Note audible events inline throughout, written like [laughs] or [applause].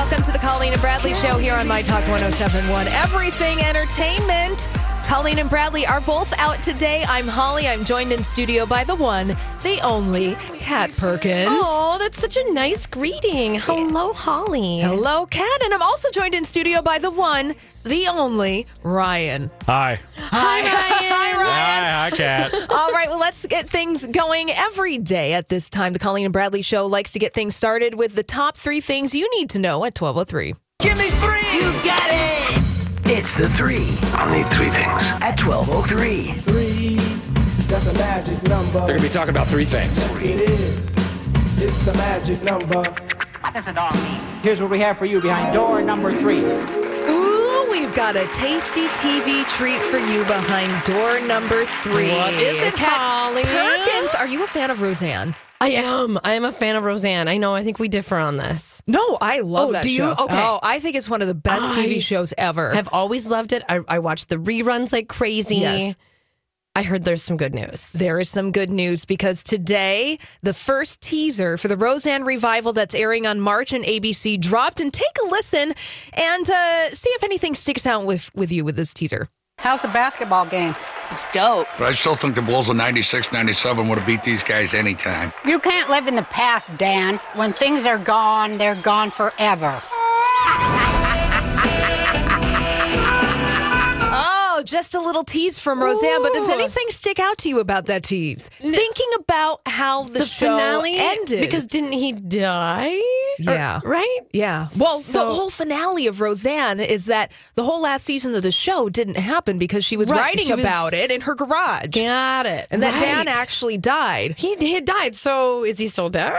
Welcome to the Colleen and Bradley Show here on My Talk 1071. Everything Entertainment. Colleen and Bradley are both out today. I'm Holly. I'm joined in studio by the one, the only, Kat Perkins. Oh, that's such a nice greeting. Hello, Holly. Hello, Kat. And I'm also joined in studio by the one, the only, Ryan. Hi. Hi, Hi, Ryan. Hi, hi, Kat. All right, well, let's get things going every day at this time. The Colleen and Bradley Show likes to get things started with the top three things you need to know at 1203. Give me three! You got it! It's the three I'll need three things. at 1203. Three, that's a magic number. They're going to be talking about three things. It is. It's the magic number. What does it all mean? Here's what we have for you behind door number three. Ooh, we've got a tasty TV treat for you behind door number three. What is it, Kat Holly? Perkins, are you a fan of Roseanne? I am. I am a fan of Roseanne. I know. I think we differ on this. No, I love Oh, that do you? Okay. Oh, I think it's one of the best I TV shows ever. I've always loved it. I, I watch the reruns like crazy. Yes. I heard there's some good news. There is some good news because today, the first teaser for the Roseanne revival that's airing on March and ABC dropped. And take a listen and uh, see if anything sticks out with, with you with this teaser. How's the basketball game? It's dope. But I still think the Bulls of 96, 97 would have beat these guys anytime. You can't live in the past, Dan. When things are gone, they're gone forever. [laughs] Just a little tease from Roseanne. But does anything stick out to you about that tease? Thinking about how the, The show finale ended. because didn't he die? Or- Yeah. right. Yeah. Well, So- the whole finale of Roseanne is that the whole last season of the show didn't happen because she was Right, writing she was- about it in her garage. Got it. and that Dan actually died. he he had died. So is he still dead?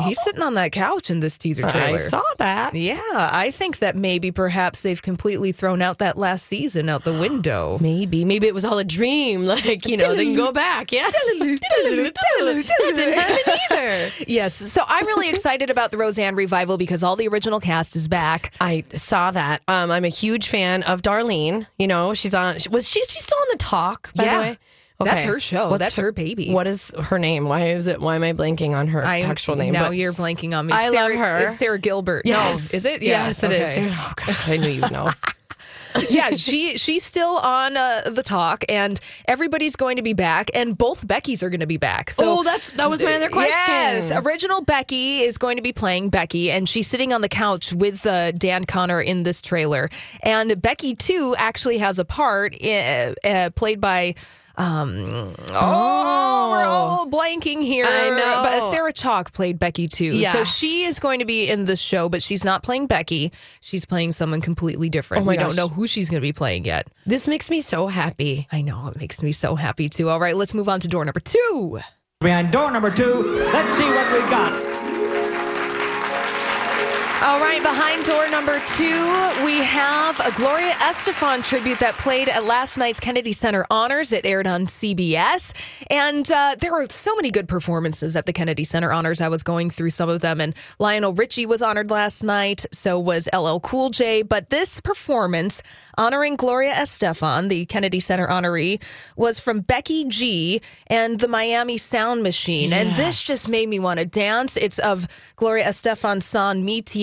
He's sitting on that couch in this teaser trailer. I saw that. Yeah, I think that maybe perhaps they've completely thrown out that last season out the window. Maybe, maybe it was all a dream. [laughs] Like you know, they can go back. Yeah, [laughs] that didn't happen either. [laughs] Yes, so I'm really excited about the Roseanne revival because all the original cast is back. I saw that. Um, I'm a huge fan of Darlene. You know, she's on. Was she? She's still on the talk. By Yeah. the way, That's her show. That's her baby. What is her name? Why is it? Why am I blanking on her I actual name? Now But you're blanking on me. I love her. It's Sara Gilbert. Yes, No, is it? Yes, it is. okay. Oh gosh, I knew you'd know. Yeah, she she's still on uh, the talk, and everybody's going to be back, and both Beckys are going to be back. So oh, that's that was my other question. Yes, original Becky is going to be playing Becky, and she's sitting on the couch with uh, Dan Connor in this trailer. And Becky too actually has a part uh, uh, played by. Um, oh, we're all blanking here. I know. But Sarah Chalke played Becky too. Yeah. So she is going to be in the show, but she's not playing Becky. She's playing someone completely different. Oh my we gosh. don't know who she's going to be playing yet. This makes me so happy. I know it makes me so happy too. All right, let's move on to door number two. Behind door number two, let's see what we've got. All right, behind door number two, we have a Gloria Estefan tribute that played at last night's Kennedy Center Honors. It aired on CBS. And uh, there were so many good performances at the Kennedy Center Honors. I was going through some of them, and Lionel Richie was honored last night. So was LL Cool J. But this performance honoring Gloria Estefan, the Kennedy Center honoree, was from Becky G and the Miami Sound Machine. And this just made me want to dance. It's of Gloria Estefan's song Mi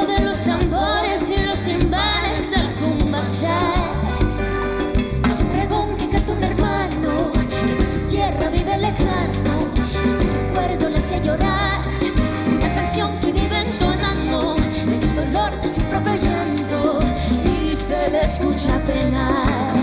de los tambores y los timbales al cumbachar. Es un pregón que un hermano que de su tierra vive lejano. Recuerdo le hace llorar. Una canción que vive entonando de su dolor, de su propio llanto. Y se le escucha penar.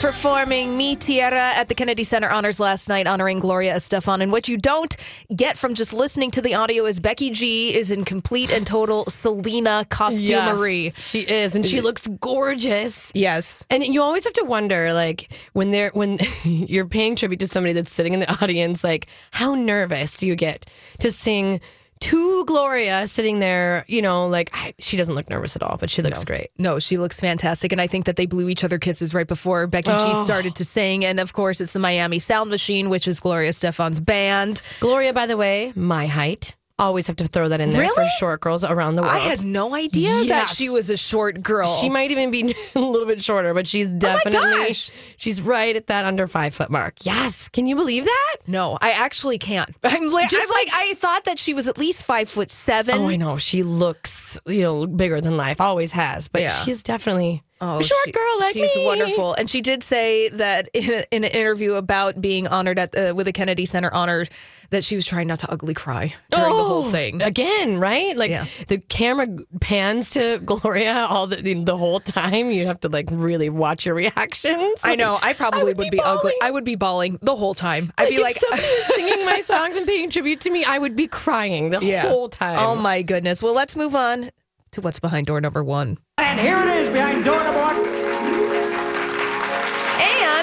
Performing Mi Tierra at the Kennedy Center Honors last night, honoring Gloria Estefan. And what you don't get from just listening to the audio is Becky G is in complete and total Selena costumery. Yes, she is, and she looks gorgeous. Yes. And you always have to wonder, like, when they're when [laughs] you're paying tribute to somebody that's sitting in the [laughs] audience, like, how nervous do you get to sing to Gloria sitting there? You know, like I, she doesn't look nervous at all, but she looks great. No, she looks fantastic. And I think that they blew each other kisses right before Becky G Oh. started to sing. And of course, it's the Miami Sound Machine, which is Gloria Stefan's band. Gloria, by the way, my height. Always have to throw that in there for short girls around the world. I had no idea that she was a short girl. She might even be [laughs] a little bit shorter, but she's oh definitely gosh. she's right at that under five foot mark. Yes, can you believe that? No, I actually can't. [laughs] I'm like, Just I'm like, I thought that she was at least five foot seven. Oh, I know she looks you know bigger than life, always has, but Yeah. she's definitely Oh, short she- girl like she's me. wonderful, and she did say that in, a, in an interview about being honored at the, with the Kennedy Center honored that she was trying not to ugly cry during the whole Oh, thing. again, right? Like Yeah. the camera pans to [laughs] Gloria all the the whole time. You have to like really watch your reactions. I know. I probably would would, be be, ugly. I would be bawling the whole time. I'd be Like, like, somebody was [laughs] singing my songs and paying tribute to me, I would be crying the Yeah. whole time. oh my goodness. Well, let's move on to what's behind door number one. And here it is behind door number one.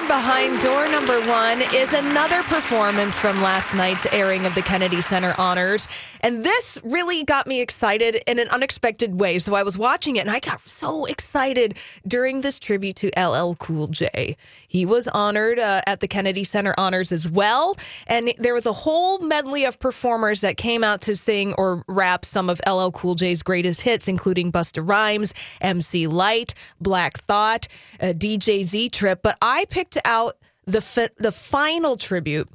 Behind door number one is another performance from last night's airing of the Kennedy Center Honors. And this really got me excited in an unexpected way. So I was watching it and I got so excited during this tribute to LL Cool J. He was honored uh, at the Kennedy Center Honors as well. And there was a whole medley of performers that came out to sing or rap some of LL Cool J's greatest hits, including Busta Rhymes, MC Lyte, Black Thought, uh, DJ Z Trip. But I picked out the fi- the final tribute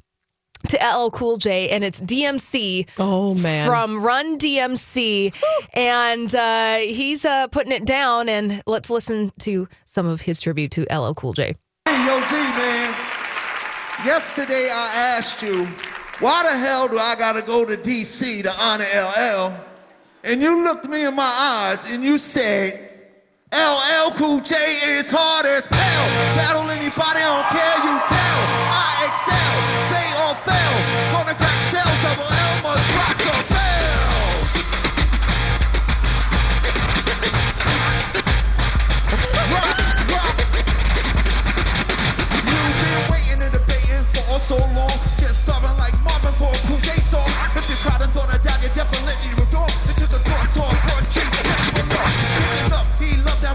to LL Cool J, and it's DMC. Oh, man. From Run DMC, and uh, he's uh, putting it down. And let's listen to some of his tribute to LL Cool J. Hey, Yo, Z, man. Yesterday I asked you, why the hell do I gotta go to DC to honor LL? And you looked me in my eyes and you said, LL Cool J is hard as hell. Battle anybody, I don't care, you tell. I excel, they all fail. Gonna crack shells, double L must rock the bell. Rock, rock. You've been waiting and debating for so long. Just starving like Marvin for a Cool J song. If you tried to throw that down, you definitely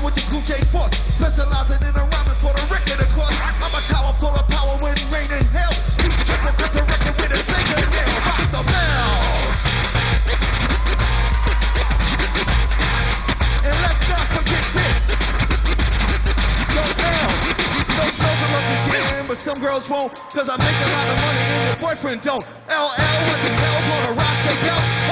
with the J force. Specializing in a rhyming for the record, of course. I'm a tower full of power when rain and hell. You triple cut the with a fingernail. Rock the. And let's not forget this. L. Some girls will love this shit, but some girls won't. Cause I make a lot of money and your boyfriend don't. LL with the bell gonna rock the bell.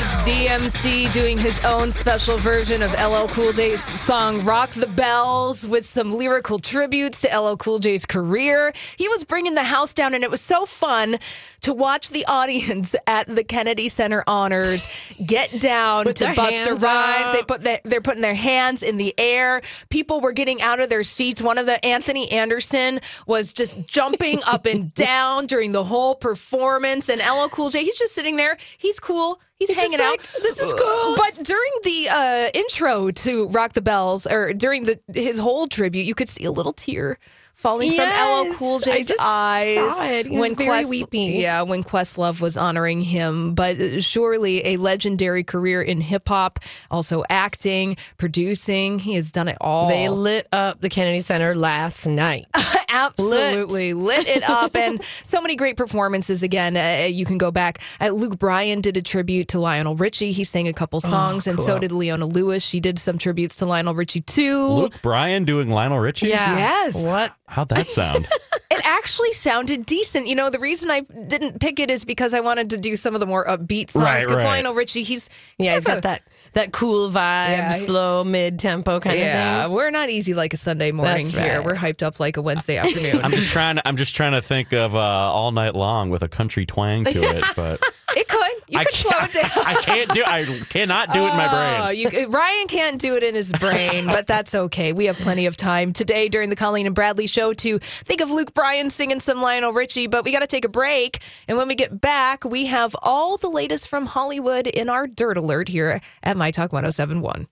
Is DMC doing his own special version of LL Cool J's song Rock the Bells with some lyrical tributes to LL Cool J's career. He was bringing the house down, and it was so fun to watch the audience [laughs] at the Kennedy Center Honors get down to hands Rhymes. They put their, they're putting their hands in the air. People were getting out of their seats. One of the Anthony Anderson was just jumping up and [laughs] down during the whole performance. And LL Cool J, he's just sitting there. He's cool. He's, He's hanging out. like, "This is cool." But during the uh, intro to Rock the Bells, or during the his whole tribute, you could see a little tear falling from LL Yes, Cool J's eyes when it. He was very weepy. Yeah, when Questlove was honoring him, but surely a legendary career in hip hop, also acting, producing. He has done it all. They lit up the Kennedy Center last night. [laughs] Absolutely lit. it up, and [laughs] so many great performances. Again, uh, you can go back. Uh, Luke Bryan did a tribute to Lionel Richie. He sang a couple songs, and so did Leona Lewis. She did some tributes to Lionel Richie too. Luke Bryan doing Lionel Richie? Yeah. Yes. What? How'd that sound? [laughs] It actually sounded decent. You know, the reason I didn't pick it is because I wanted to do some of the more upbeat songs. Right, Because right. Lionel Richie, he's Yeah, he's got of that that cool vibe, Yeah. slow mid tempo kind yeah, of thing. Yeah, we're not easy like a Sunday morning That's here. right. We're hyped up like a Wednesday [laughs] afternoon. I'm just trying to. I'm just trying to think of uh, all night long with a country twang to it, [laughs] but it could. You I could slow it down. I can't do. I cannot do it in my Oh, brain. you, Ryan can't do it in his brain, but that's okay. We have plenty of time today during the Colleen and Bradley show to think of Luke Bryan singing some Lionel Richie, but we got to take a break. And when we get back, we have all the latest from Hollywood in our Dirt Alert here at My Talk 1071.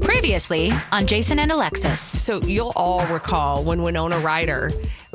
Previously on Jason and Alexis. So you'll all recall when Winona Ryder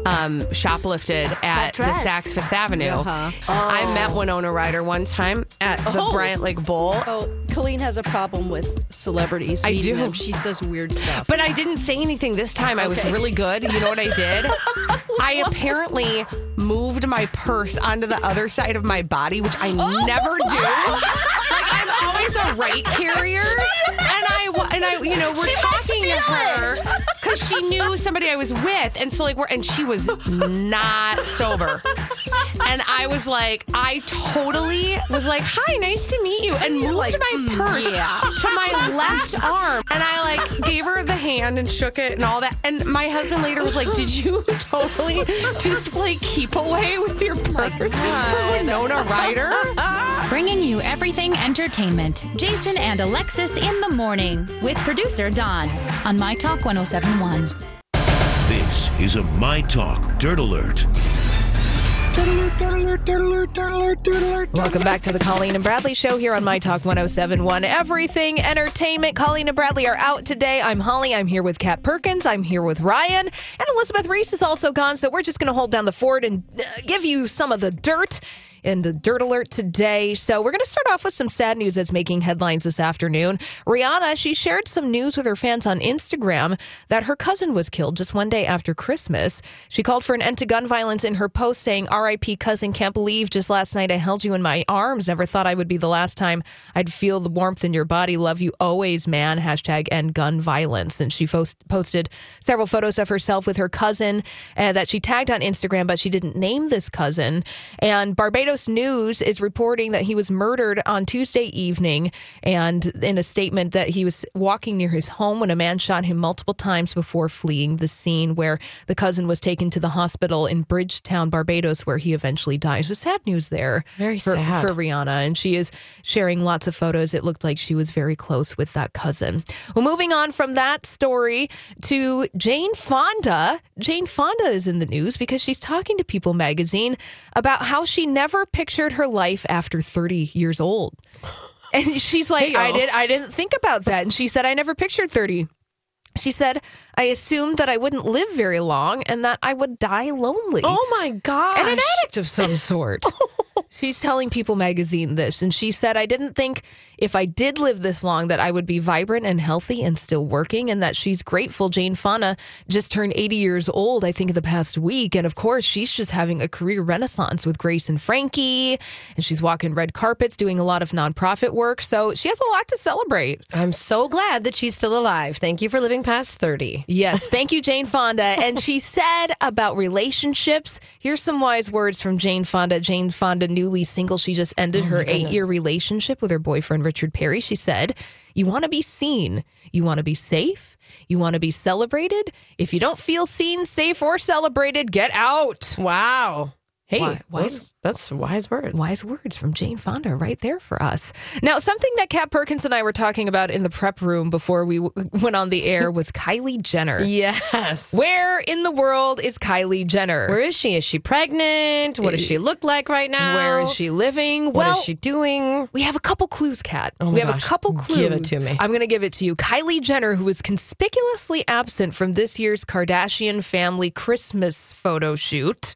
um, shoplifted at the. Saks Fifth Avenue. Uh-huh. I met Winona Ryder one time at the Oh. Bryant Lake Bowl. Oh, Colleen has a problem with celebrities. I do. them. She says weird stuff. But I didn't say anything this time. I was really good. You know what I did? [laughs] I apparently moved my purse onto the other side of my body, which I never do. [laughs] Like a right carrier, and I and I you know we're talking to her because she knew somebody I was with, and so like we're and she was not sober. And I was like, I totally was like, "Hi, nice to meet you," and moved my mm, purse to my left arm, and I like gave her the hand and shook it and all that. And my husband later was like, "Did you [laughs] totally just play keep away with your purse for Winona Ryder?" [laughs] Bringing you everything entertainment. Jason and Alexis in the morning with producer Don on My Talk 1071. This is a My Talk Dirt Alert. Welcome back to the Colleen and Bradley show here on My Talk 1071. Everything entertainment. Colleen and Bradley are out today. I'm Holly. I'm here with Kat Perkins. I'm here with Ryan. And Elizabeth Ries is also gone. So we're just going to hold down the fort and uh, give you some of the dirt in the dirt alert today. So we're going to start off with some sad news that's making headlines this afternoon. Rihanna, she shared some news with her fans on Instagram that her cousin was killed just one day after Christmas. She called for an end to gun violence in her post saying, RIP cousin, can't believe just last night I held you in my arms. Never thought I would be the last time I'd feel the warmth in your body. Love you always, man. Hashtag end gun violence. And she post- posted several photos of herself with her cousin uh, that she tagged on Instagram, but she didn't name this cousin. And Barbados News is reporting that he was murdered on Tuesday evening. And in a statement, that he was walking near his home when a man shot him multiple times before fleeing the scene, where the cousin was taken to the hospital in Bridgetown, Barbados, where he eventually died. So sad news there. Very for, sad. for Rihanna. And she is sharing lots of photos. It looked like she was very close with that cousin. Well, moving on from that story to Jane Fonda. Jane Fonda is in the news because she's talking to People magazine about how she never pictured her life after 30 years old. And she's like, Hey, I did I didn't think about that. And she said, I never pictured 30. She said, I assumed that I wouldn't live very long and that I would die lonely. Oh my god. And an addict of some sort. [laughs] She's telling People magazine this, and she said, I didn't think if I did live this long that I would be vibrant and healthy and still working, and that she's grateful. Jane Fonda just turned 80 years old, I think, in the past week. And of course, she's just having a career renaissance with Grace and Frankie, and she's walking red carpets, doing a lot of nonprofit work. So she has a lot to celebrate. I'm so glad that she's still alive. Thank you for living past 30. Yes, thank you, Jane Fonda. And she said about relationships. Here's some wise words from Jane Fonda. Jane Fonda, newly single, she just ended oh her eight year relationship with her boyfriend, Richard Perry. She said, You want to be seen, you want to be safe, you want to be celebrated. If you don't feel seen, safe, or celebrated, get out. Wow. Hey, Why- wise, that's wise words. Wise words from Jane Fonda right there for us. Now, something that Kat Perkins and I were talking about in the prep room before we w- [laughs] went on the air was Kylie Jenner. Yes. Where in the world is Kylie Jenner? Where is she? Is she pregnant? What does she look like right now? Where is she living? What well, is she doing? We have a couple clues, Kat. Oh we have gosh. a couple clues. Give it to me. I'm going to give it to you. Kylie Jenner, who was conspicuously absent from this year's Kardashian family Christmas photo shoot.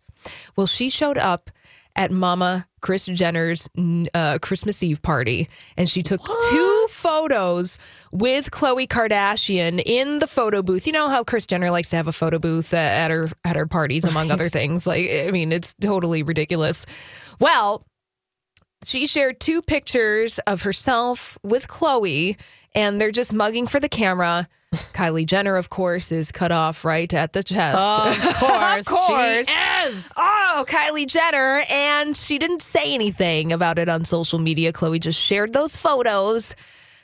Well, she showed up at Mama Kris Jenner's uh, Christmas Eve party, and she took two photos with Khloe Kardashian in the photo booth. You know how Chris Jenner likes to have a photo booth at her at her parties, among other things. Like, I mean, it's totally ridiculous. Well, she shared two pictures of herself with Khloe, and they're just mugging for the camera. Kylie Jenner, of course, is cut off right at the chest. Of course, [laughs] of course. she is. Oh, Kylie Jenner. And she didn't say anything about it on social media. Khloe just shared those photos.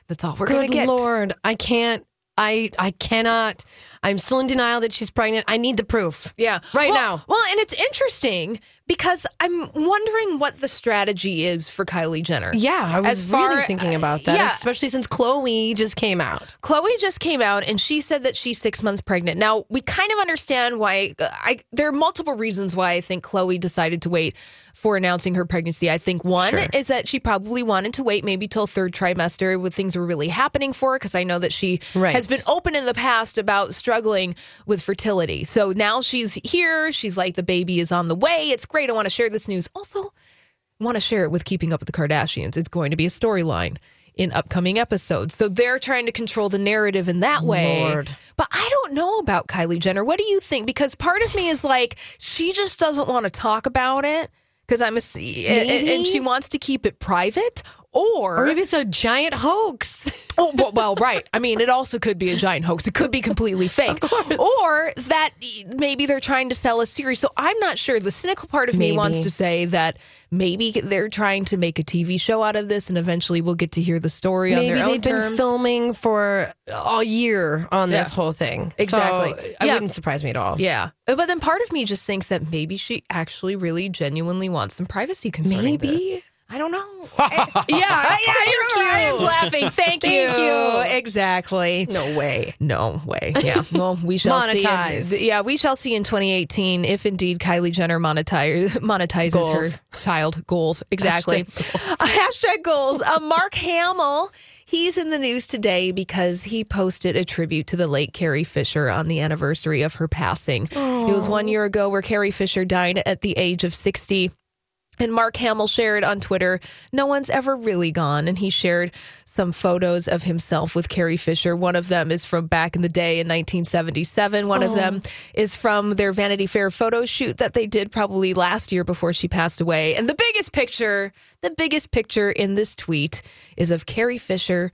That's all we're gonna get. Good Lord, I can't. I I cannot. I'm still in denial that she's pregnant. I need the proof. Yeah. Right Well- now. Well, and it's interesting because I'm wondering what the strategy is for Kylie Jenner. Yeah, I was far- really thinking about that, Yeah. especially since Khloe just came out. Khloe just came out and she said that she's six months pregnant. Now we kind of understand why. uh, I there are multiple reasons why I think Khloe decided to wait for announcing her pregnancy. I think one Sure. is that she probably wanted to wait maybe till third trimester when things were really happening for her. Because I know that she Right. has been open in the past about struggling with fertility. So now she's here. She's like the baby is on the way. It's great. I want to share this news. Also, want to share it with Keeping Up with the Kardashians. It's going to be a storyline in upcoming episodes. So they're trying to control the narrative in that way. Lord. But I don't know about Kylie Jenner. What do you think? Because part of me is like, she just doesn't want to talk about it because I'm a, and, and she wants to keep it private. Or, Or maybe it's a giant hoax. [laughs] Oh, well, well, right. I mean, it also could be a giant hoax. It could be completely [laughs] fake. Or that maybe they're trying to sell a series. So I'm not sure. The cynical part of me wants to say that maybe they're trying to make a TV show out of this and eventually we'll get to hear the story on Maybe their own they've been filming for a year on this whole thing. Exactly. So, it Yeah. wouldn't surprise me at all. yeah. But then part of me just thinks that maybe she actually really genuinely wants some privacy concerning Maybe. this. I don't know. [laughs] Yeah, yeah, thank you're you. Ryan's laughing. Thank, Thank you. you. Exactly. No way. No way. Yeah. [laughs] Well, we shall Monetize. see. In, yeah, we shall see in 2018 if indeed Kylie Jenner monetize, monetizes Goals. her child goals. Exactly. [laughs] Hashtag goals. Uh, Mark Hamill. He's in the news today because he posted a tribute to the late Carrie Fisher on the anniversary of her passing. It was one year ago where Carrie Fisher died at the age of 60. And Mark Hamill shared on Twitter, no one's ever really gone. And he shared some photos of himself with Carrie Fisher. One of them is from back in the day in 1977. One of oh. them is from their Vanity Fair photo shoot that they did probably last year before she passed away. And the biggest picture, the biggest picture in this tweet is of Carrie Fisher,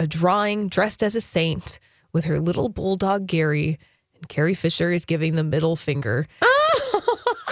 a drawing dressed as a saint with her little bulldog Gary. And Carrie Fisher is giving the middle finger oh.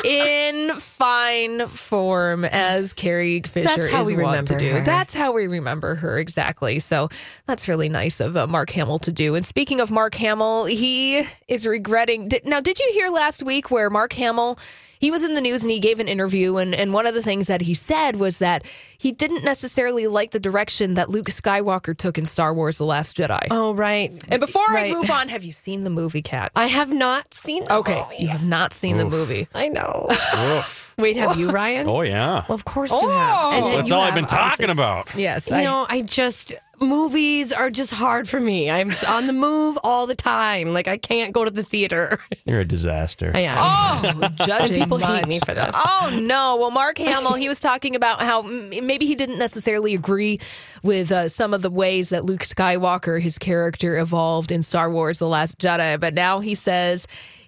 In fine form as Carrie Fisher That's how is we wont to do. her. That's how we remember her exactly. So that's really nice of uh, Mark Hamill to do. And speaking of Mark Hamill, he is regretting. Did, now, did you hear last week where Mark Hamill? He was in the news and he gave an interview, and, and one of the things that he said was that he didn't necessarily like the direction that Luke Skywalker took in Star Wars The Last Jedi. Oh, right. And before Right. I move on, have you seen the movie, Kat? I have not seen the movie. Okay, you have not seen the movie. I know. [laughs] Wait, have you, [laughs] Ryan? Oh yeah. Well, of course you have. And, and That's you all I've have, been talking obviously. about. Yes, You I- know, I just movies are just hard for me. I'm s- on the move all the time. Like I can't go to the theater. [laughs] You're a disaster. I am. Oh, [laughs] judging people hate much. me for this. Oh no! Well, Mark Hamill, he was talking about how mm, maybe he didn't necessarily agree with uh, some of the ways that Luke Skywalker, his character, evolved in Star Wars: The Last Jedi. But now he says.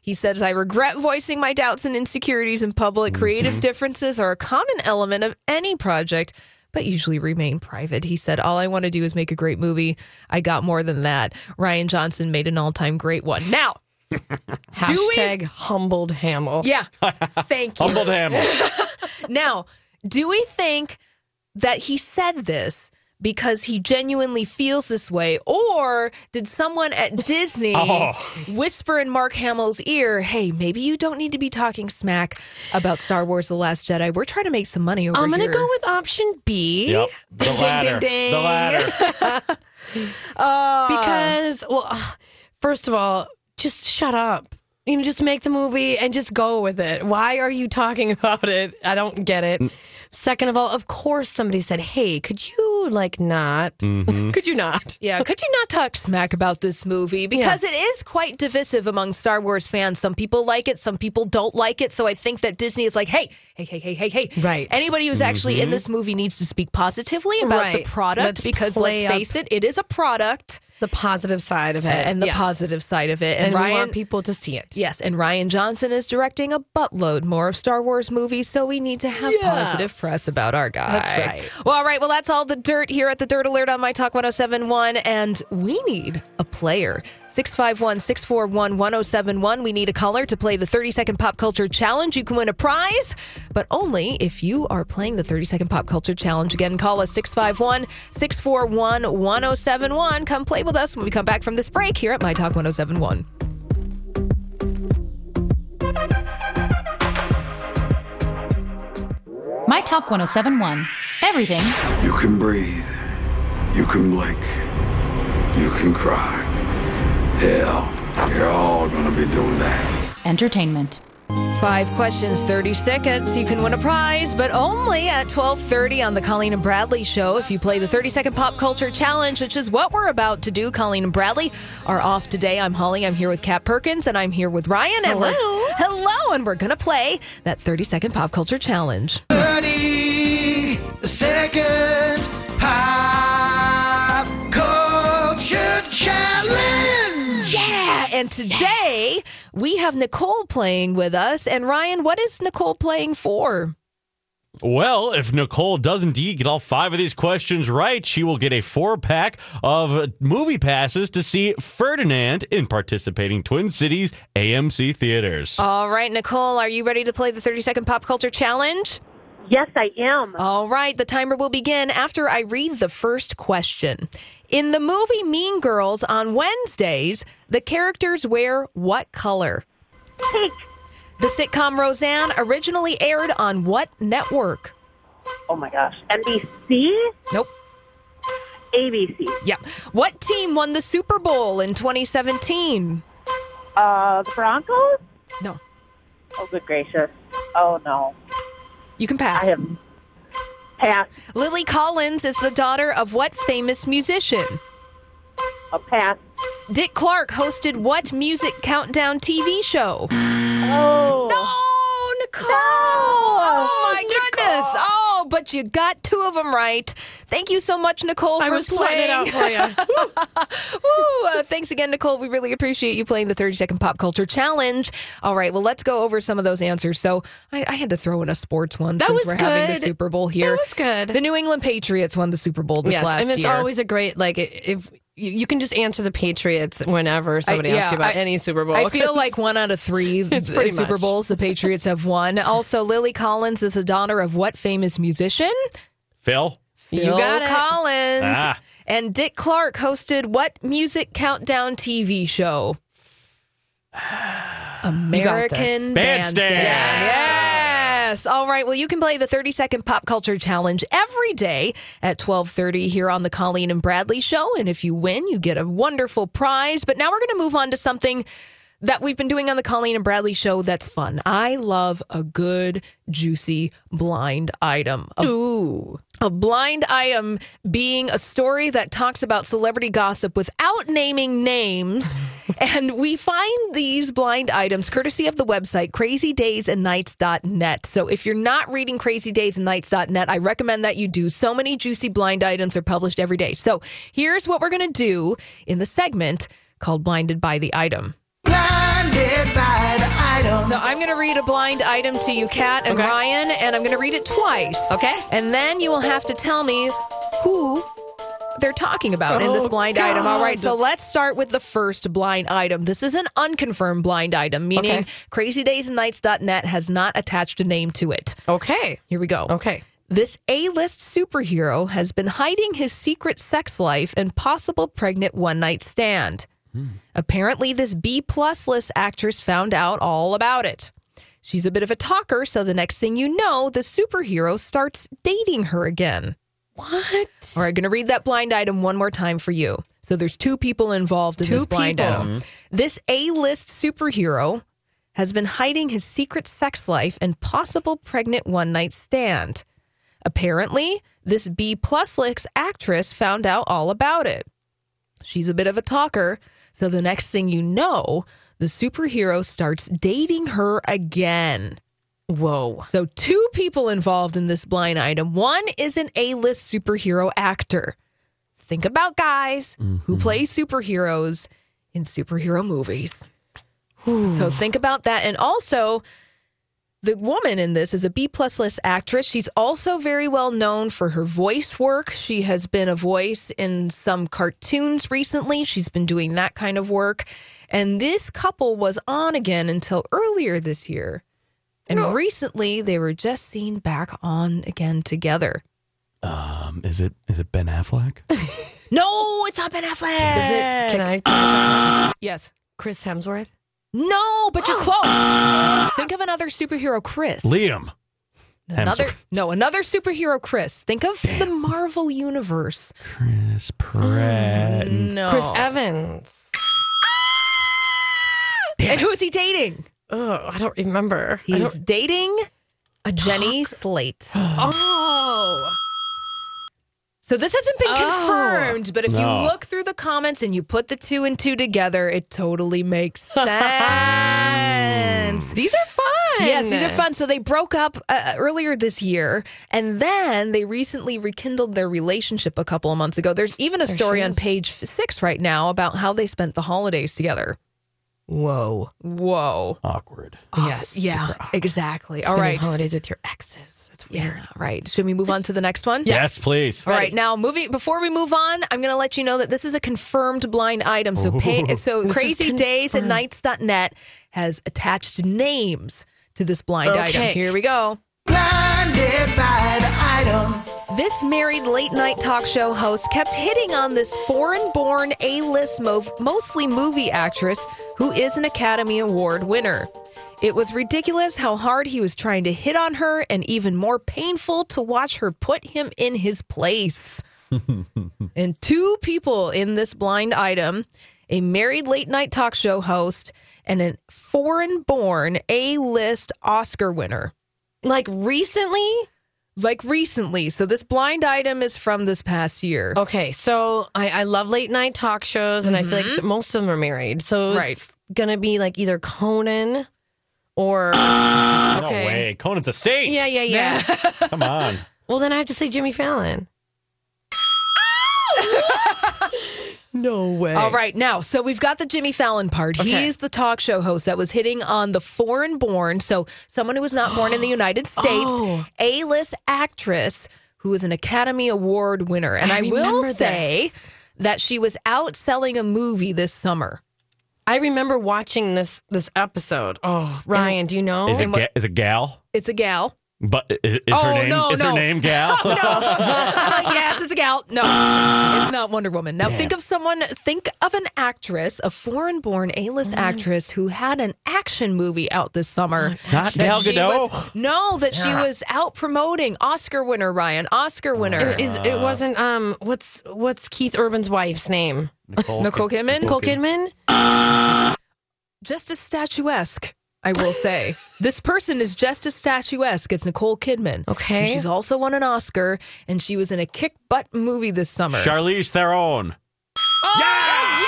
He says, I regret voicing my doubts and insecurities in public. Mm-hmm. Creative differences are a common element of any project, but usually remain private. He said, All I want to do is make a great movie. I got more than that. Rian Johnson made an all time great one. Now, [laughs] Hashtag humbled Hamill. yeah, thank you. Humbled Hamill. [laughs] Now, do we think that he said this because he genuinely feels this way? Or did someone at [laughs] Disney Oh. whisper in Mark Hamill's ear, hey, maybe you don't need to be talking smack about Star Wars The Last Jedi? We're trying to make some money over I'm here. gonna go with option B. Yep. The Ding, ding, ladder. ding, The ladder. Uh, because well first of all just shut up you know just make the movie and just go with it why are you talking [laughs] about it i don't get it second of all of course somebody said hey could you like not Mm-hmm. [laughs] could you not Yeah, could you not talk smack about this movie? Because it is quite divisive among Star Wars fans. Some people like it, some people don't like it. So I think that Disney is like, hey, hey, hey, hey, hey, hey. Right. Anybody who's actually in Mhm. this movie needs to speak positively about Right. the product Let's because let's up- face it, it is a product the positive side of it and the Yes. positive side of it. and, And, we want people to see it Yes, and Rian Johnson is directing a buttload more of Star Wars movies, so we need to have positive press about our guy. That's right. Well, all right. Well, that's all the dirt here at the Dirt Alert on My Talk 1071, and we need a player. 651 641 1071. We need a caller to play the 30 second pop culture challenge. You can win a prize, but only if you are playing the 30 second pop culture challenge. Again, call us 651 641 1071. Come play with us when we come back from this break here at My Talk 1071. My Talk 1071. Everything You can breathe. You can blink. You can cry. Hell, you're all gonna be doing that. entertainment. Five questions, 30 seconds. You can win a prize, but only at 1230 on the Colleen and Bradley show. If you play the 30 second pop culture challenge, which is what we're about to do, Colleen and Bradley are off today. I'm Holly. I'm here with Kat Perkins and I'm here with Ryan. And Hello. hello. And we're going to play that 30 second pop culture challenge. 30 second pop culture challenge. Yeah. And today we have Nicole playing with us. And Ryan, what is Nicole playing for? Well, if Nicole does indeed get all five of these questions right, she will get a four pack of movie passes to see Ferdinand in participating Twin Cities AMC theaters. All right, Nicole, are you ready to play the 30 second pop culture challenge? Yes, I am. All right, the timer will begin after I read the first question. In the movie Mean Girls on Wednesdays, the characters wear what color? Pink. The sitcom Roseanne originally aired on what network? Oh my gosh. NBC? Nope. ABC. Yep. What team won the Super Bowl in 2017? Uh, the Broncos? No. Oh, good gracious. Oh, no. You can pass. I have passed. Lily Collins is the daughter of what famous musician? A pass. Dick Clark hosted what music countdown TV show? Oh. No, Nicole! oh my goodness! Oh, but you got two of them right. Thank you so much, Nicole, I for was sweating it out for you. [laughs] Woo, uh, thanks again, Nicole. We really appreciate you playing the 30 second pop culture challenge. All right, well, let's go over some of those answers. So I, I had to throw in a sports one That since we're having the. Super Bowl here. That was good. The New England Patriots won the Super Bowl this yes, last year. and it's year. always a great like if you, you can just answer the Patriots whenever somebody I- asks you about I- any Super Bowl. I feel like [laughs] one out of three It's pretty Super much. Bowls the Patriots have won. [laughs] Also, Lily Collins is the daughter of what famous musician? Phil? You Phil got it. Collins. Ah. And Dick Clark hosted what music countdown TV show? American Bandstand. Yes. All right. Well, you can play the 30 second pop culture challenge every day at 12:30 here on the Colleen and Bradley show and if you win, you get a wonderful prize. But now we're going to move on to something that we've been doing on the Colleen and Bradley show that's fun. I love a good juicy blind item. A Ooh. A blind item being a story that talks about celebrity gossip without naming names. [laughs] and we find these blind items courtesy of the website crazydaysandnights.net. So if you're not reading crazydaysandnights.net, I recommend that you do. So many juicy blind items are published every day. So here's what we're going to do in the segment called Blinded by the Item. Blinded by the item. So I'm going to read a blind item to you, Kat and Ryan, and I'm going to read it twice. Okay. And then you will have to tell me who they're talking about in this Oh, blind item. All right, so let's start with the first blind item. This is an unconfirmed blind item, meaning Okay. crazydaysandnights.net has not attached a name to it. Okay. Here we go. Okay. This A list superhero has been hiding his secret sex life and possible pregnant one night stand. Apparently, this B plus list actress found out all about it. She's a bit of a talker, so the next thing you know, the superhero starts dating her again. What? All right, going to read that blind item one more time for you. So there's two people involved in Two this blind people. item. This A-list superhero has been hiding his secret sex life and possible pregnant one-night stand. Apparently, this B plus list actress found out all about it. She's a bit of a talker, so the next thing you know, the superhero starts dating her again. Whoa. So, two people involved in this blind item. One is an A list superhero actor. Think about guys who mm-hmm. play superheroes in superhero movies. So, think about that. And also, the woman in this is a B plus list actress. She's also very well known for her voice work. She has been a voice in some cartoons recently. She's been doing that kind of work. And this couple was on again until earlier this year. And recently they were just seen back on again together. Um, is it is it Ben Affleck? [laughs] No, it's not Ben Affleck. Is it, can I? Can I talk about Yes. Chris Hemsworth? No, but you're [gasps] close. Think of another superhero, Chris. Liam. Another Hemsworth. no, another superhero, Chris. Think of the Marvel universe. Chris Pratt. Hmm, no, Chris Evans. and who is he dating? Oh, I don't remember. He's don't, dating a Jenny Slate. [gasps] [gasps] oh. So this hasn't been Oh. confirmed, but if No. you look through the comments and you put the two and two together, it totally makes [laughs] sense. These are fun. Yes, these are fun. So they broke up uh, earlier this year, and then they recently rekindled their relationship a couple of months ago. There's even a There story on page six right now about how they spent the holidays together. Whoa. Whoa. Awkward. Yes. Yeah, exactly. All Spending right. Holidays with your exes. That's weird. Yeah, right. Should we move on to the next one? Yes, please. All right, now moving before we move on, I'm going to let you know that this is a confirmed blind item. So pay, so This crazy days and nights.net has attached names to this blind item. Here we go. Blinded by the item. This married late night talk show host kept hitting on this foreign born A list, mostly movie actress who is an Academy Award winner. It was ridiculous how hard he was trying to hit on her, and even more painful to watch her put him in his place. [laughs] and two people in this blind item a married late night talk show host and a foreign born A list Oscar winner Like recently? like recently. So this blind item is from this past year. Okay, so I, I love late night talk shows, and I feel like mm-hmm. most of them are married. So Right. it's gonna be like either Conan or No okay. way. Conan's a saint. Yeah, yeah, yeah. [laughs] Come on. well, then I have to say Jimmy Fallon. [laughs] No way. All right, now, so we've got the Jimmy Fallon part. Okay. He's the talk show host that was hitting on the foreign born, so someone who was not born in the [gasps] United States, Oh. A list actress who is an Academy Award winner. And I I, will remember say that she was out selling a movie this summer. I remember watching this this episode. Oh, Ryan, do you know? Is it ga- is it gal? It's a gal. But i- is, Oh, her name no, is her name gal? [laughs] no. [laughs] [laughs] yes, it's a gal. No, it's not Wonder Woman. Now think of someone, think of an actress, a foreign born A list actress who had an action movie out this summer. Not that Gal she Gadot? was- no, that she was out promoting. Oscar winner, Ryan. Oscar winner. It, is, it wasn't um what's what's Keith Urban's wife's name? Nicole, Nicole Kidman? Nicole Kidman? just as statuesque. I will say [laughs] this person is just as statuesque as Nicole Kidman. Okay. And she's also won an Oscar, and she was in a kick butt movie this summer. Charlize Theron. Oh,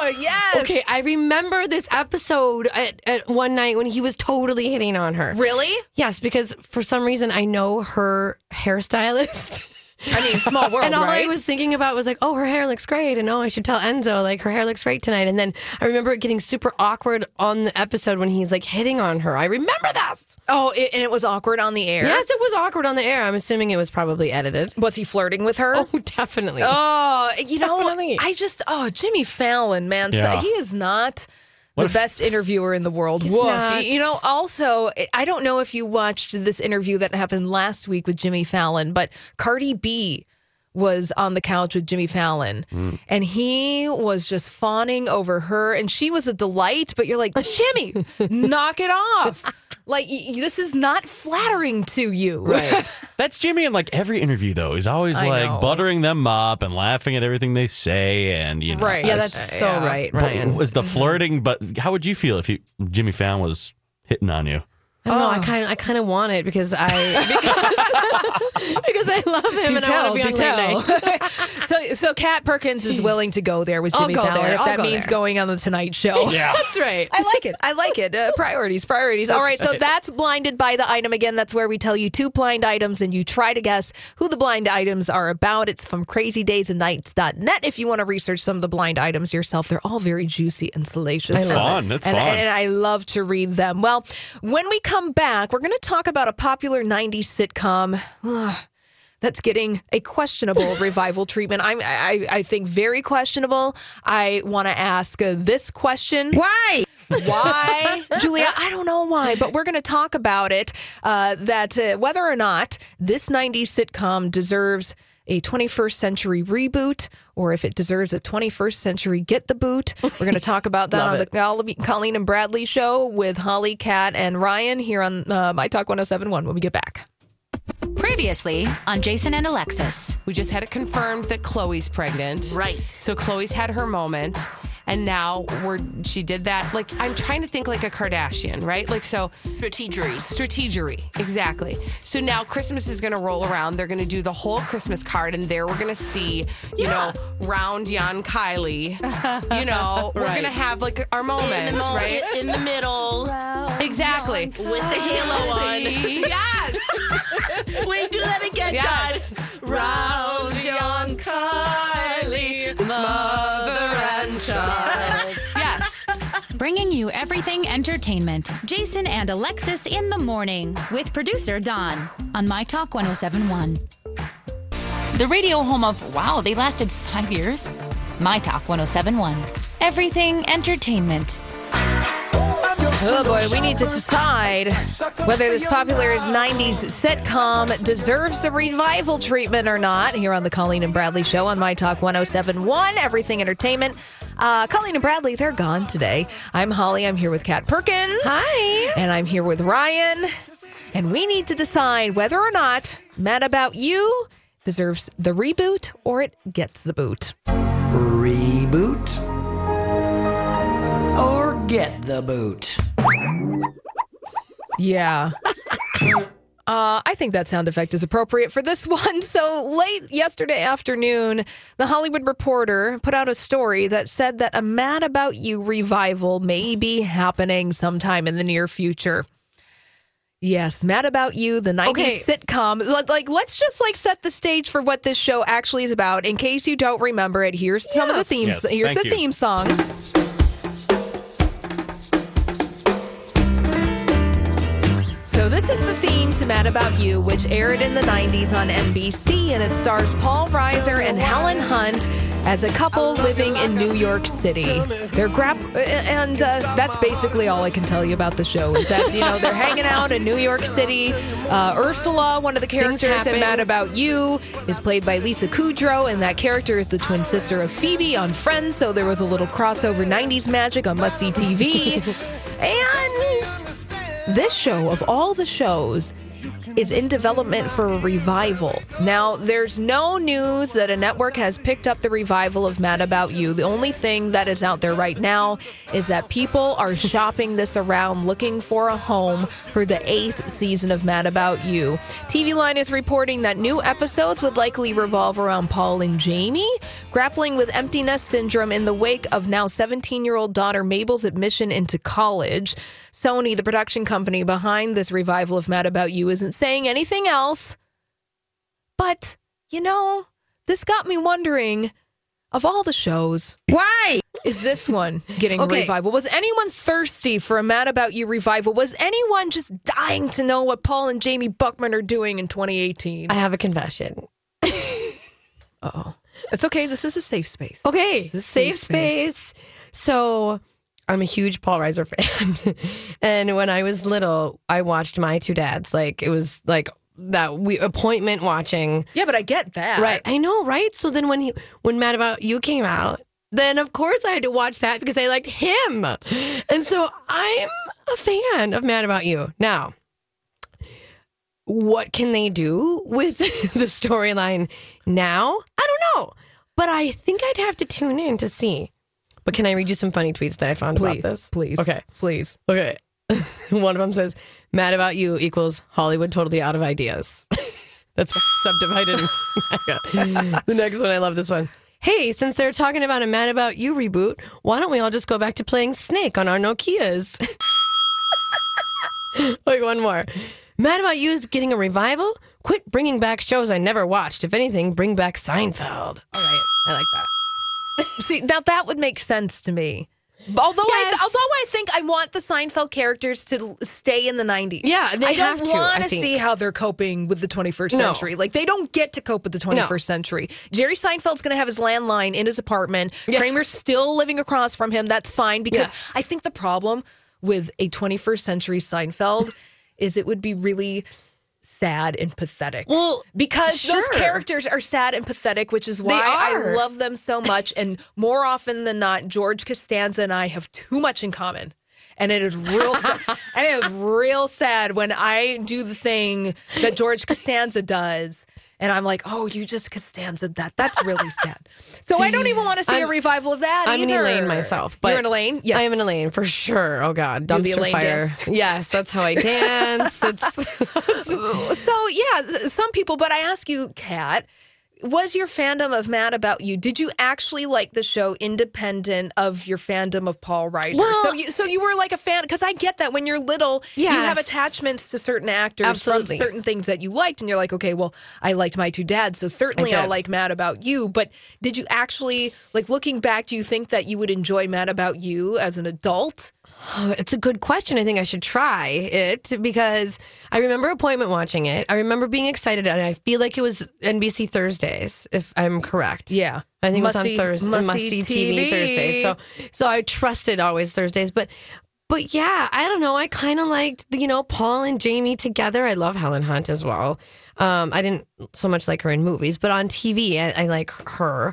oh yes. Okay, I remember this episode at, at one night when he was totally hitting on her. really? Yes, because for some reason I know her hairstylist. [laughs] I mean, small [laughs] world, and all right? I was thinking about was like, oh, her hair looks great. And oh, I should tell Enzo, like, her hair looks great tonight. And then I remember it getting super awkward on the episode when he's like hitting on her. I remember this. oh, it, and it was awkward on the air. Yes, it was awkward on the air. I'm assuming it was probably edited. Was he flirting with her? Oh, [laughs] definitely. Oh, you know, Definitely. I just oh Jimmy Fallon, man, so he is not What the if- best interviewer in the world. He's Woof. not. You know, also, I don't know if you watched this interview that happened last week with Jimmy Fallon, but Cardi B was on the couch with Jimmy Fallon Mm. and he was just fawning over her and she was a delight but you're like Jimmy [laughs] knock it off like y- y- this is not flattering to you right [laughs] That's Jimmy in like every interview though. He's always I like know. buttering them up and laughing at everything they say, and you know. Right. Yeah, that's- that's so Yeah. right, But Ryan. Was the mm-hmm. flirting? But how would you feel if you, Jimmy Fallon was hitting on you? I don't know. Oh. I kind of, I kind of want it because I [laughs] because, [laughs] because I love him do and tell, I want to be on late tell. [laughs] so, so Kat Perkins is willing to go there with I'll Jimmy go Fallon there. if I'll that go means there. going on the Tonight Show. Yeah. That's right. I like it. I like it. Uh, priorities, priorities. All right, so right. that's blinded by the item again. That's where we tell you two blind items and you try to guess who the blind items are about. It's from crazydaysandnights.net if you want to research some of the blind items yourself. They're all very juicy and salacious. It's fun. It's and, fun. and I love to read them. Well, when we come back, we're going to talk about a popular 90s sitcom. Ugh, That's getting a questionable [laughs] revival treatment. I'm, I, I think very questionable. I want to ask uh, this question: Why? Why, [laughs] Julia? I don't know why, but we're going to talk about it. Uh, that uh, whether or not this '90s sitcom deserves a 21st century reboot or if it deserves a 21st century get the boot. We're going to talk about that [laughs] on it. the Col- Colleen and Bradley show with Holly, Kat, and Ryan here on uh, My Talk 1071 when we get back. Previously on Jason and Alexis. We just had it confirmed that Khloe's pregnant. Right. So Khloe's had her moment. And now we're she did that. Like I'm trying to think like a Kardashian, right? Like so Strategery. strategery. Exactly. So now Christmas is gonna roll around. They're gonna do the whole Christmas card, and there we're gonna see, you know, round Jan Kylie. You know, [laughs] we're Right. gonna have like our moments, mo- right? in the middle. Exactly. With the halo on. [laughs] Yes. [laughs] Wait, do that again, Yes. guys. Round young Kylie, Bringing you everything entertainment. Jason and Alexis in the morning with producer Don on My Talk 1071. The radio home of Wow, they lasted five years. My Talk 1071. Everything entertainment. Oh boy, we need to decide whether this popular 90s sitcom deserves the revival treatment or not here on the Colleen and Bradley Show on My Talk 1071, Everything Entertainment. Uh, Colleen and Bradley, they're gone today. I'm Holly. I'm here with Kat Perkins. Hi. And I'm here with Ryan. And we need to decide whether or not Mad About You deserves the reboot or it gets the boot. Reboot or get the boot. Yeah. [laughs] Uh, I think that sound effect is appropriate for this [laughs] one. So late yesterday afternoon, the Hollywood Reporter put out a story that said that a Mad About You revival may be happening sometime in the near future. Yes, Mad About You, the 90s Okay. sitcom. Like, let's just like set the stage for what this show actually is about. In case you don't remember it, here's some of the themes. Yes, here's thank the you. theme song. So this is the theme to Mad About You, which aired in the 90s on NBC, and it stars Paul Reiser and Helen Hunt as a couple living in New York City. They're grab, and uh, that's basically all I can tell you about the show. Is that you know they're hanging out in New York City. Uh, Ursula, one of the characters in. Mad About You, is played by Lisa Kudrow, and that character is the twin sister of Phoebe on Friends. So there was a little crossover 90s magic on Must See TV, [laughs] and this show, of all the shows, is in development for a revival. Now, there's no news that a network has picked up the revival of Mad About You. The only thing that is out there right now is that people are shopping this around looking for a home for the eighth season of Mad About You. TV Line is reporting that new episodes would likely revolve around Paul and Jamie, grappling with empty nest syndrome in the wake of now 17 year old daughter Mabel's admission into college. Sony, the production company behind this revival of Mad About You, isn't saying anything else. But, you know, this got me wondering of all the shows, why is this one getting Okay. a revival? Was anyone thirsty for a Mad About You revival? Was anyone just dying to know what Paul and Jamie Buchman are doing in 2018? I have a confession. oh. It's okay. This is a safe space. Okay, This is safe space. So I'm a huge Paul Reiser fan. [laughs] and when I was little, I watched My Two Dads. Like it was like that we appointment watching. Yeah, but I get that. Right. I know, right? So then when he when Mad About You came out, then of course I had to watch that because I liked him. And so I'm a fan of Mad About You. Now, what can they do with [laughs] the storyline now? I don't know. But I think I'd have to tune in to see. But can I read you some funny tweets that I found Please, about this? please, Okay. please. Okay. [laughs] One of them says, Mad About You equals Hollywood totally out of ideas. [laughs] That's subdivided. [laughs] the next one, I love this one. Hey, since they're talking about a Mad About You reboot, why don't we all just go back to playing Snake on our Nokias? Wait, one more. Mad About You is getting a revival? Quit bringing back shows I never watched. If anything, bring back Seinfeld. All right, I like that. See, now that would make sense to me. Although I, Yes. although I think I want the Seinfeld characters to stay in the '90s. Yeah, they I don't want to see how they're coping with the 21st No. century. Like they don't get to cope with the 21st century. Jerry Seinfeld's going to have his landline in his apartment. Yes. Kramer's still living across from him. That's fine because Yes. I think the problem with a 21st century Seinfeld is it would be really sad and pathetic. Well, because those characters are sad and pathetic, which is why I love them so much. And more often than not, George Costanza and I have too much in common. And it is real sad. [laughs] and it is real sad when I do the thing that George Costanza does. And I'm like, oh, you just Costanza that. That's really sad. [laughs] So I don't even want to see a I'm- revival of that I'm an either. Elaine myself. But You're an Elaine? Yes. I am an Elaine for sure. Oh God, Do the dumpster Elaine fire. dance. [laughs] Yes, that's how I [laughs] dance. It's so yeah, some people. But I ask you, Kat, was your fandom of Mad About You? Did you actually like the show independent of your fandom of Paul Reiser? Well- so you so you were like a fan because I get that when you're little, you have attachments to certain actors Absolutely. from certain things that you liked, and you're like, okay, well, I liked my two dads, so certainly I I'll like Mad About You. But did you actually like looking back? Do you think that you would enjoy Mad About You as an adult? Oh, [sighs] it's a good question. I think I should try it because I remember appointment watching it. I remember being excited, and I feel like it was NBC Thursdays, if I'm correct. Yeah. I think Must-see- it was on Thursday, must-see must see TV, TV. Thursdays. So, so I trusted always Thursdays, but. But yeah, I don't know. I kind of liked, you know, Paul and Jamie together. I love Helen Hunt as well. Um, I didn't so much like her in movies, but on TV, I, I like her.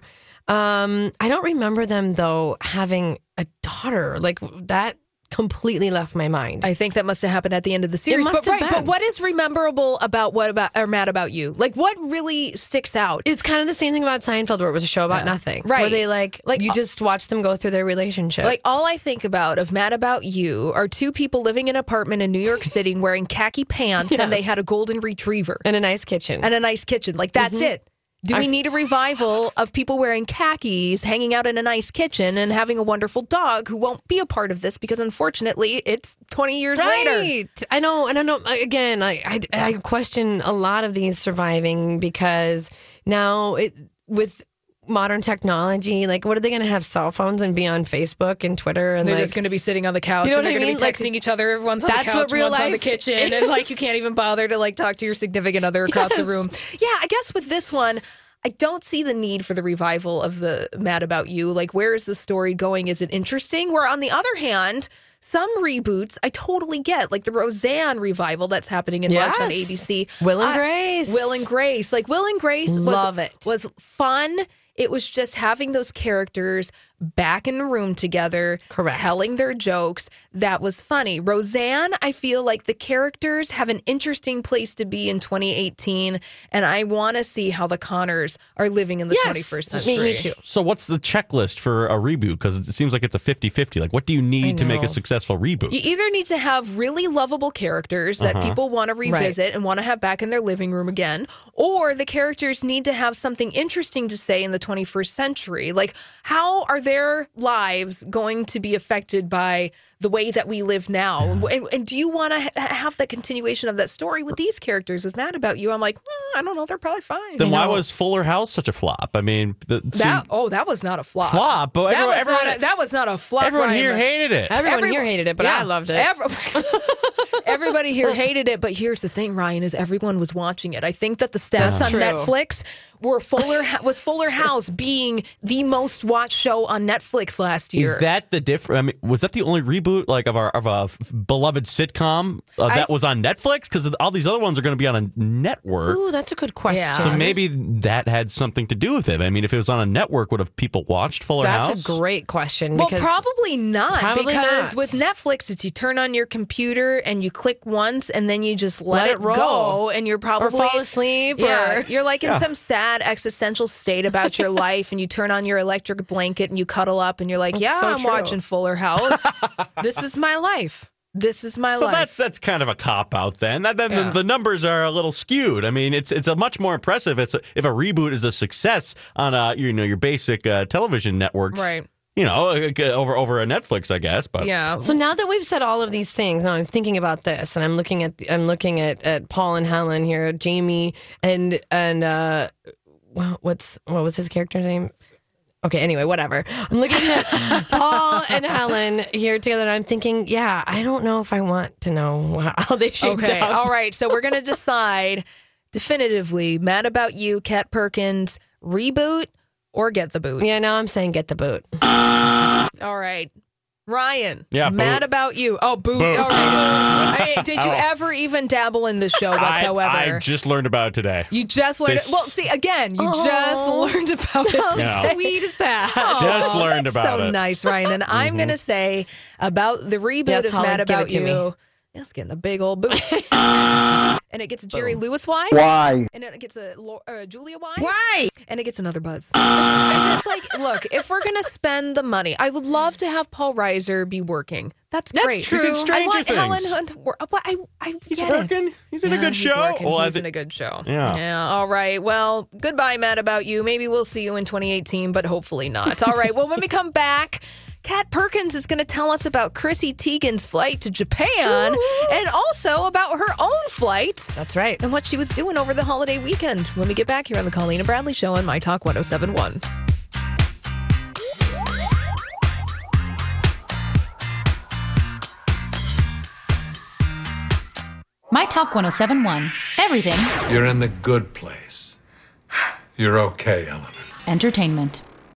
Um, I don't remember them though having a daughter. Like that completely left my mind. I think that must have happened at the end of the series. must but right, but what is rememberable about what about or mad about you? Like what really sticks out? It's kind of the same thing about Seinfeld, where it was a show about nothing. Right. Where they like, Like, you uh, just watch them go through their relationship. Like all I think about of Mad About You are two people living in an apartment in New York [laughs] City wearing khaki pants and they had a golden retriever in a nice kitchen. and a nice kitchen. Like that's Mhm. it. Do we need a revival of people wearing khakis, hanging out in a nice kitchen, and having a wonderful dog who won't be a part of this because unfortunately it's 20 years later? Right. I know. And I know, uh, again, I, I, I question a lot of these surviving because now it, with modern technology, like, what are they going to have cell phones and be on Facebook and Twitter? And They're like, just going to be sitting on the couch You know and they're I going to mean? be Like, texting each other. Everyone's on the that's couch, what real one's on the kitchen, and [laughs] like you can't even bother to like talk to your significant other across the room. Yeah, I guess with this one, I don't see the need for the revival of the Mad About You. Like, where is the story going? Is it interesting? Where on the other hand, some reboots I totally get, like the Roseanne revival that's happening in March on Yes. ABC. Will and Grace. Will and Grace. Like Will and Grace was, Love it. was fun. It was just having those characters back in the room together, Correct. telling their jokes. That was funny. Roseanne, I feel like the characters have an interesting place to be in 2018, and I want to see how the Connors are living in the Yes. 21st century. me too. So, what's the checklist for a reboot? Because it seems like it's a 50 50. Like, what do you need to make a successful reboot? You either need to have really lovable characters that Uh-huh. people want to revisit and want to have back in their living room again, or the characters need to have something interesting to say in the 21st century. Like, how are their lives going to be affected by the way that we live now. And, and do you want to ha- have that continuation of that story with these characters? With Mad About You, I'm like, "Hmm, I don't know, they're probably fine. Then You why know? was Fuller House such a flop? I mean, the, that? Oh, that was not a flop. Flop, but that, everyone- was everyone- not a, that was not a flop. everyone Ryan, here but- hated it. Everyone Every- here hated it, but I loved it. every- [laughs] everybody here hated it, but here's the thing, Ryan, is everyone was watching it. I think that the stats That's on true. Netflix were Fuller was Fuller [laughs] House being the most watched show on Netflix last year. Is that the difference? I mean, was that the only reboot like of our of a f- beloved sitcom uh, that I- was on Netflix? Because all these other ones are going to be on a network. Ooh, that's a good question. So maybe that had something to do with it. I mean, if it was on a network, would have people watched Fuller That's House? That's a great question. Well, probably not Probably because not. with Netflix, it's you turn on your computer and you click once and then you just let, Let it, it roll. go and you're probably fall asleep, Yeah, or- you're like in Yeah. some sad existential state about your [laughs] life and you turn on your electric blanket and you cuddle up and you're like, That's yeah, so I'm true. watching Fuller House. [laughs] this is my life. This is my so life. So that's that's kind of a cop out then. That, then Yeah. the, the numbers are a little skewed. I mean, it's it's a much more impressive. It's a, if a reboot is a success on a you know your basic uh, television networks, Right. You know, uh, over over a Netflix, I guess. But yeah. So now that we've said all of these things, now I'm thinking about this, and I'm looking at I'm looking at, at Paul and Helen here, Jamie and and uh, what's what was his character's name? Okay, anyway, whatever. I'm looking at [laughs] Paul and Helen here together, and I'm thinking, yeah, I don't know if I want to know [laughs] how they shaped Okay. up. All right. So we're going to decide definitively Mad About You, Kat Perkins, reboot or get the boot. Yeah, now I'm saying get the boot. All right. Ryan, Yeah, mad boot. about you. Oh, boot. Boot. All right. [laughs] Hey, did you Oh. ever even dabble in the show I, whatsoever? I just learned about it today. you just learned This- it. Well, see, again, you just Oh. learned about it. How Yeah. sweet is that? Just learned that's about so it. nice, Ryan. And I'm Mhm. going to say about the reboot Yes, of Holly, Mad About to me. You. It's getting the big old boot. [laughs] and it gets a Jerry Lewis why? Why? And it gets a uh, Julia why? Why? And it gets another buzz. [laughs] I'm just like, look, if we're gonna spend the money, I would love to have Paul Reiser be working. That's That's great. true. He's in I Stranger want Helen Hunt. to work. But I, I He's get it. working. He's in a good he's show. working. Well, he's thi- in a good show. Yeah. Yeah. All right. Well, goodbye, Mad. About you. Maybe we'll see you in 2018, but hopefully not. All right. Well, when we come back. Kat Perkins is going to tell us about Chrissy Teigen's flight to Japan and also about her own flight That's right. and what she was doing over the holiday weekend when we get back here on the Colleen and Bradley Show on My Talk 1071. My Talk 1071. Everything You're in the good place. You're okay, Eleanor. entertainment.